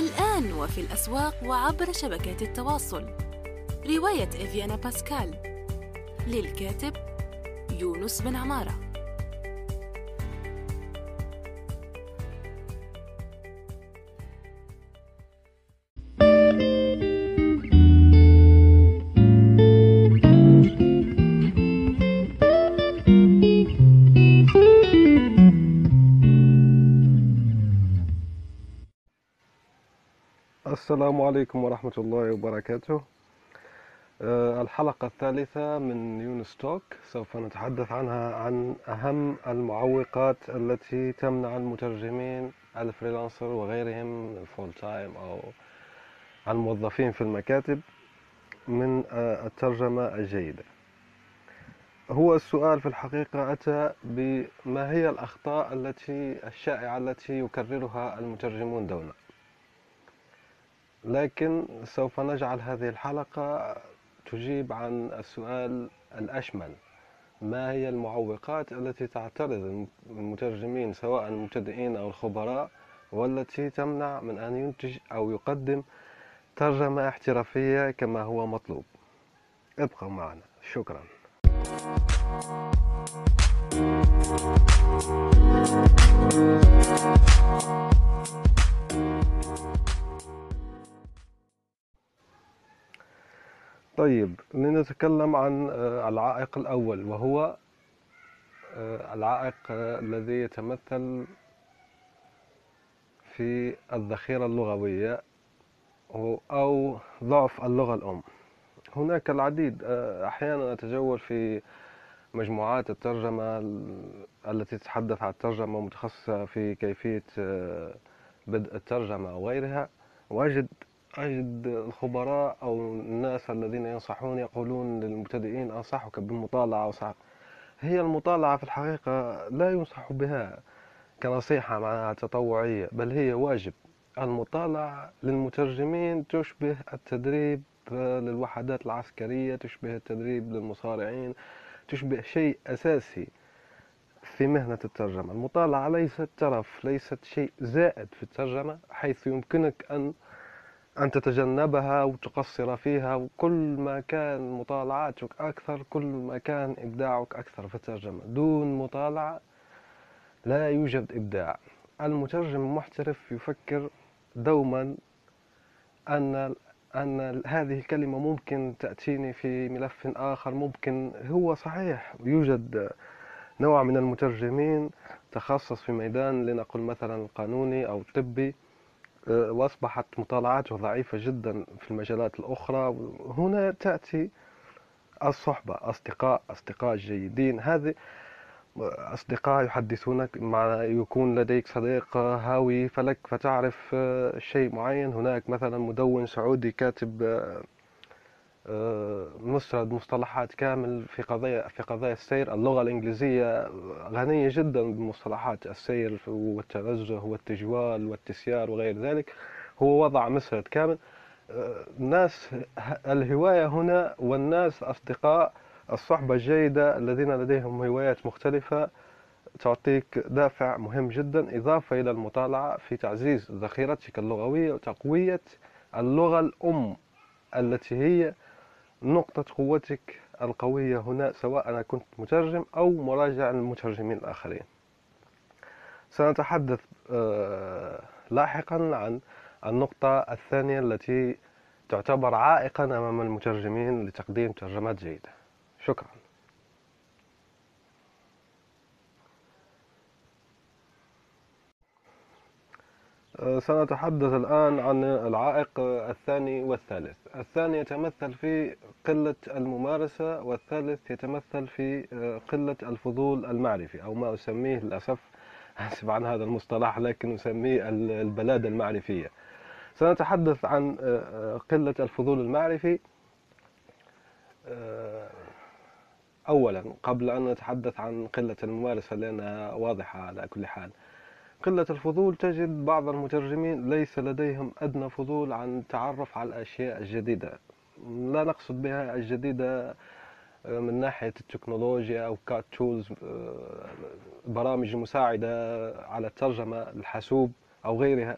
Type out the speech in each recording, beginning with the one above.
الآن وفي الأسواق وعبر شبكات التواصل. رواية إفيانا باسكال للكاتب يونس بن عمارة. السلام عليكم ورحمة الله وبركاته. آه، الحلقة الثالثة من يونس talk سوف نتحدث عنها عن أهم المعوقات التي تمنع المترجمين ال freelancer وغيرهم ال full time أو الموظفين في المكاتب من آه، الترجمة الجيدة. هو السؤال في الحقيقة أتى بما هي الأخطاء التي الشائعة التي يكررها المترجمون دونا لكن سوف نجعل هذه الحلقة تجيب عن السؤال الأشمل. ما هي المعوقات التي تعترض المترجمين سواء المبتدئين أو الخبراء والتي تمنع من أن ينتج أو يقدم ترجمة احترافية كما هو مطلوب؟ ابقوا معنا. شكرا. طيب لنتكلم عن آه، العائق الأول وهو آه، العائق آه، الذي يتمثل في الذخيرة اللغوية أو ضعف اللغة الأم. هناك العديد أحيانا أتجول في مجموعات الترجمة التي تتحدث عن الترجمة متخصصة في كيفية بدء الترجمة أو غيرها وأجد أجد الخبراء أو الناس الذين ينصحون يقولون للمبتدئين أنصحك بالمطالعة وصح هي المطالعة في الحقيقة لا ينصح بها كنصيحة معناها تطوعية بل هي واجب. المطالعة للمترجمين تشبه التدريب للوحدات العسكرية تشبه التدريب للمصارعين تشبه شيء أساسي في مهنة الترجمة. المطالعة ليست ترف ليست شيء زائد في الترجمة حيث يمكنك أن أن تتجنبها وتقصر فيها وكل ما كان مطالعاتك أكثر كل ما كان إبداعك أكثر. في الترجمة دون مطالعة لا يوجد إبداع. المترجم المحترف يفكر دوما أن أن هذه الكلمة ممكن تأتيني في ملف آخر ممكن هو صحيح. يوجد نوع من المترجمين تخصص في ميدان لنقل مثلا القانوني أو آه، وأصبحت مطالعاته ضعيفة جدا في المجالات الأخرى. هنا تأتي الصحبة أصدقاء أصدقاء جيدين. هذه أصدقاء يحدثونك مع يكون لديك صديق هاوي فلك فتعرف آه، شيء معين. هناك مثلا مدون سعودي كاتب مسرد مصطلحات كامل في قضايا في قضايا السير. اللغة الإنجليزية غنية جدا بمصطلحات السير والتنزه والتجوال والتسيار وغير ذلك. هو وضع مسرد كامل. الناس الهواية هنا والناس أصدقاء الصحبة الجيدة الذين لديهم هوايات مختلفة تعطيك دافع مهم جدا. إضافة إلى المطالعة في تعزيز ذخيرتك اللغوية وتقوية اللغة الأم التي هي. نقطة قوتك القوية هنا سواء أنا كنت مترجم أو مراجع للمترجمين الآخرين. سنتحدث آه، لاحقا عن النقطة الثانية التي تعتبر عائقا أمام المترجمين لتقديم ترجمات جيدة. شكرا. سنتحدث الآن عن العائق الثاني والثالث. الثاني يتمثل في قلة الممارسة والثالث يتمثل في قلة الفضول المعرفي أو ما أسميه للأسف. أسف عن هذا المصطلح لكن أسميه البلادة المعرفية. سنتحدث عن قلة الفضول المعرفي. أولا قبل أن نتحدث عن قلة الممارسة لأنها واضحة على كل حال. قلة الفضول تجد بعض المترجمين ليس لديهم أدنى فضول عن التعرف على الأشياء الجديدة. لا نقصد بها الجديدة آه، من ناحية التكنولوجيا أو كات تولز آه، برامج مساعدة على الترجمة الحاسوب أو غيرها.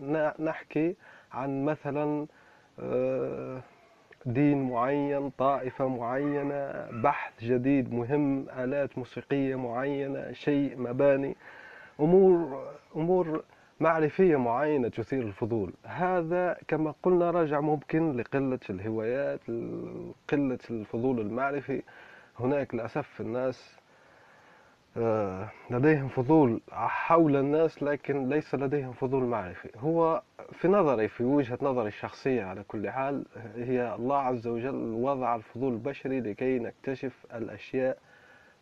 لا نحكي عن مثلا آه، دين معين طائفة معينة بحث جديد مهم آلات موسيقية معينة شيء مباني أمور أمور معرفية معينة تثير الفضول. هذا كما قلنا راجع ممكن لقلة الهوايات قلة الفضول المعرفي. هناك للأسف الناس آه، لديهم فضول حول الناس لكن ليس لديهم فضول معرفي. هو في نظري في وجهة نظري الشخصية على كل حال هي الله عز وجل وضع الفضول البشري لكي نكتشف الأشياء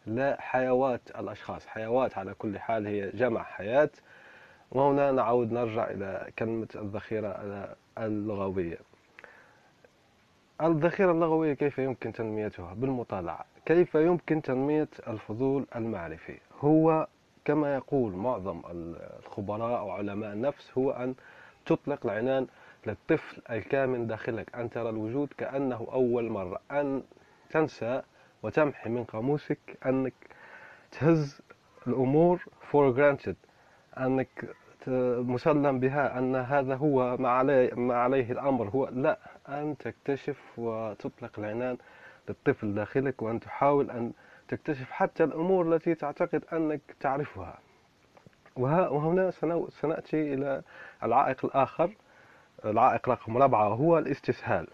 لا حيوات الأشخاص. حيوات على كل حال هي جمع حياة. وهنا نعود نرجع إلى كلمة الذخيرة اللغوية. الذخيرة اللغوية كيف يمكن تنميتها؟ بالمطالعة. كيف يمكن تنمية الفضول المعرفي؟ هو كما يقول معظم الخبراء وعلماء النفس هو أن تطلق العنان للطفل الكامن داخلك. أن ترى الوجود كأنه أول مرة. أن تنسى وتمحي من قاموسك أنك تهز الأمور for granted. أنك مسلم بها أن هذا هو ما عليه, ما عليه الأمر. هو لا أن تكتشف وتطلق العنان للطفل داخلك وأن تحاول أن تكتشف حتى الأمور التي تعتقد أنك تعرفها. وهنا سنأتي إلى العائق الآخر. العائق رقم أربعة وهو الاستسهال.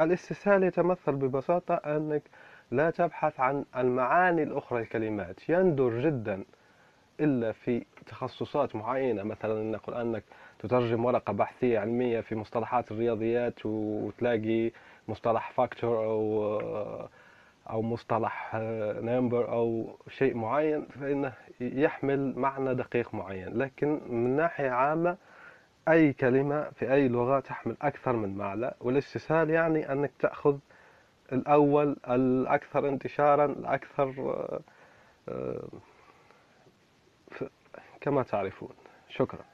الاستسهال يتمثل ببساطة أنك لا تبحث عن المعاني الأخرى للكلمات. يندر جدا إلا في تخصصات معينة مثلا نقول أنك تترجم ورقة بحثية علمية في مصطلحات الرياضيات وتلاقي مصطلح factor أو أو مصطلح number أو شيء معين فإنه يحمل معنى دقيق معين. لكن من ناحية عامة أي كلمة في أي لغة تحمل أكثر من معنى. والاستسهال يعني أنك تأخذ الأول الأكثر انتشارا الأكثر كما تعرفون. شكرا.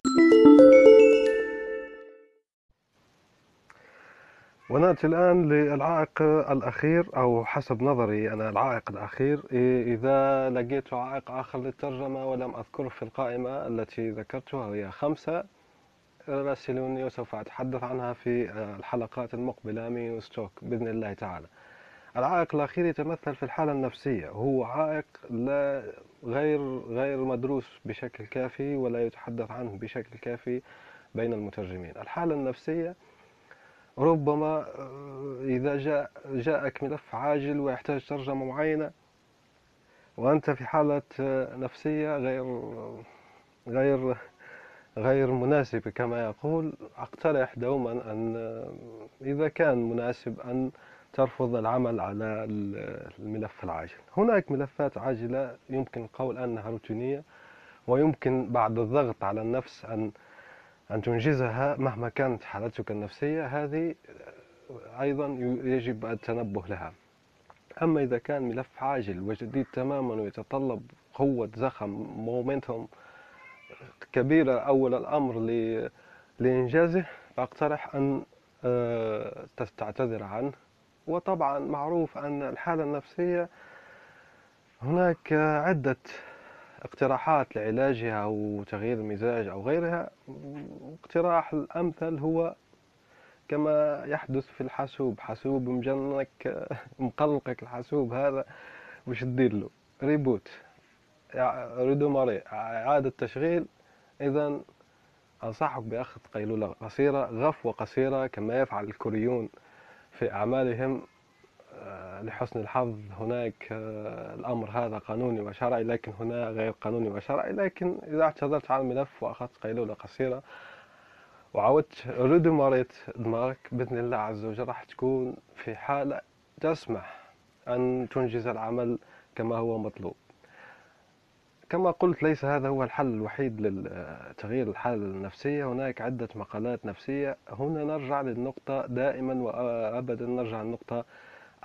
ونأتي الآن للعائق الأخير أو حسب نظري أنا العائق الأخير إذا لقيت عائق آخر للترجمة ولم أذكره في القائمة التي ذكرتها وهي خمسة. راسلوني وسوف أتحدث عنها في الحلقات المقبلة من ستوك بإذن الله تعالى. العائق الأخير يتمثل في الحالة النفسية. هو عائق لا غير غير مدروس بشكل كافي ولا يتحدث عنه بشكل كافي بين المترجمين. الحالة النفسية ربما آه، إذا جاء جاءك ملف عاجل ويحتاج ترجمة معينة وأنت في حالة آه، نفسية غير غير غير مناسبة كما يقول أقترح دوما أن آه، إذا كان مناسب أن ترفض العمل على الملف العاجل. هناك ملفات عاجلة يمكن القول أنها روتينية ويمكن بعد الضغط على النفس أن أن تنجزها مهما كانت حالتك النفسية. هذه أيضا يجب التنبه لها. أما إذا كان ملف عاجل وجديد تماما ويتطلب قوة زخم مومنتوم كبيرة أول الأمر لإنجازه فأقترح أن آه، تعتذر عنه. وطبعا معروف أن الحالة النفسية هناك عدة اقتراحات لعلاجها أو تغيير المزاج أو غيرها. اقتراح الأمثل هو كما يحدث في الحاسوب. حاسوب مجنك مقلقك الحاسوب هذا وش تدير له؟ ريبوت. ريدوماري إعادة تشغيل. إذا أنصحك بأخذ قيلولة قصيرة غفوة قصيرة كما يفعل الكوريون. في أعمالهم آه، لحسن الحظ هناك آه، الأمر هذا قانوني وشرعي لكن هنا غير قانوني وشرعي. لكن إذا اعتذرت عن الملف وأخذت قيلولة قصيرة وعودت ريدماريت دماغك بإذن الله عز وجل راح تكون في حالة تسمح أن تنجز العمل كما هو مطلوب. كما قلت ليس هذا هو الحل الوحيد لتغيير الحالة النفسية. هناك عدة مقالات نفسية. هنا نرجع للنقطة دائما وأبدا نرجع للنقطة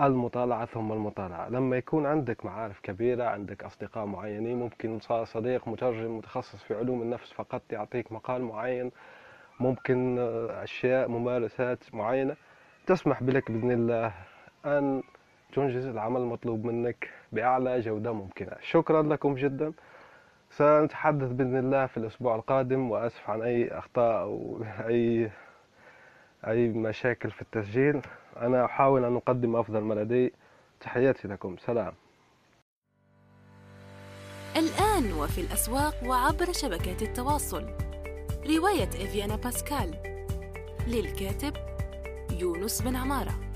المطالعة ثم المطالعة. لما يكون عندك معارف كبيرة عندك أصدقاء معينين ممكن صديق مترجم متخصص في علوم النفس فقط يعطيك مقال معين ممكن أشياء ممارسات معينة تسمح بلك بإذن الله أن تنجز العمل المطلوب منك بأعلى جودة ممكنة. شكرا لكم جدا. سنتحدث بإذن الله في الأسبوع القادم وأسف عن أي أخطاء أو أي أي مشاكل في التسجيل. أنا أحاول أن أقدم أفضل ما لدي. تحياتي لكم. سلام. الآن وفي الأسواق وعبر شبكات التواصل. رواية إفيانا باسكال للكاتب يونس بن عمارة.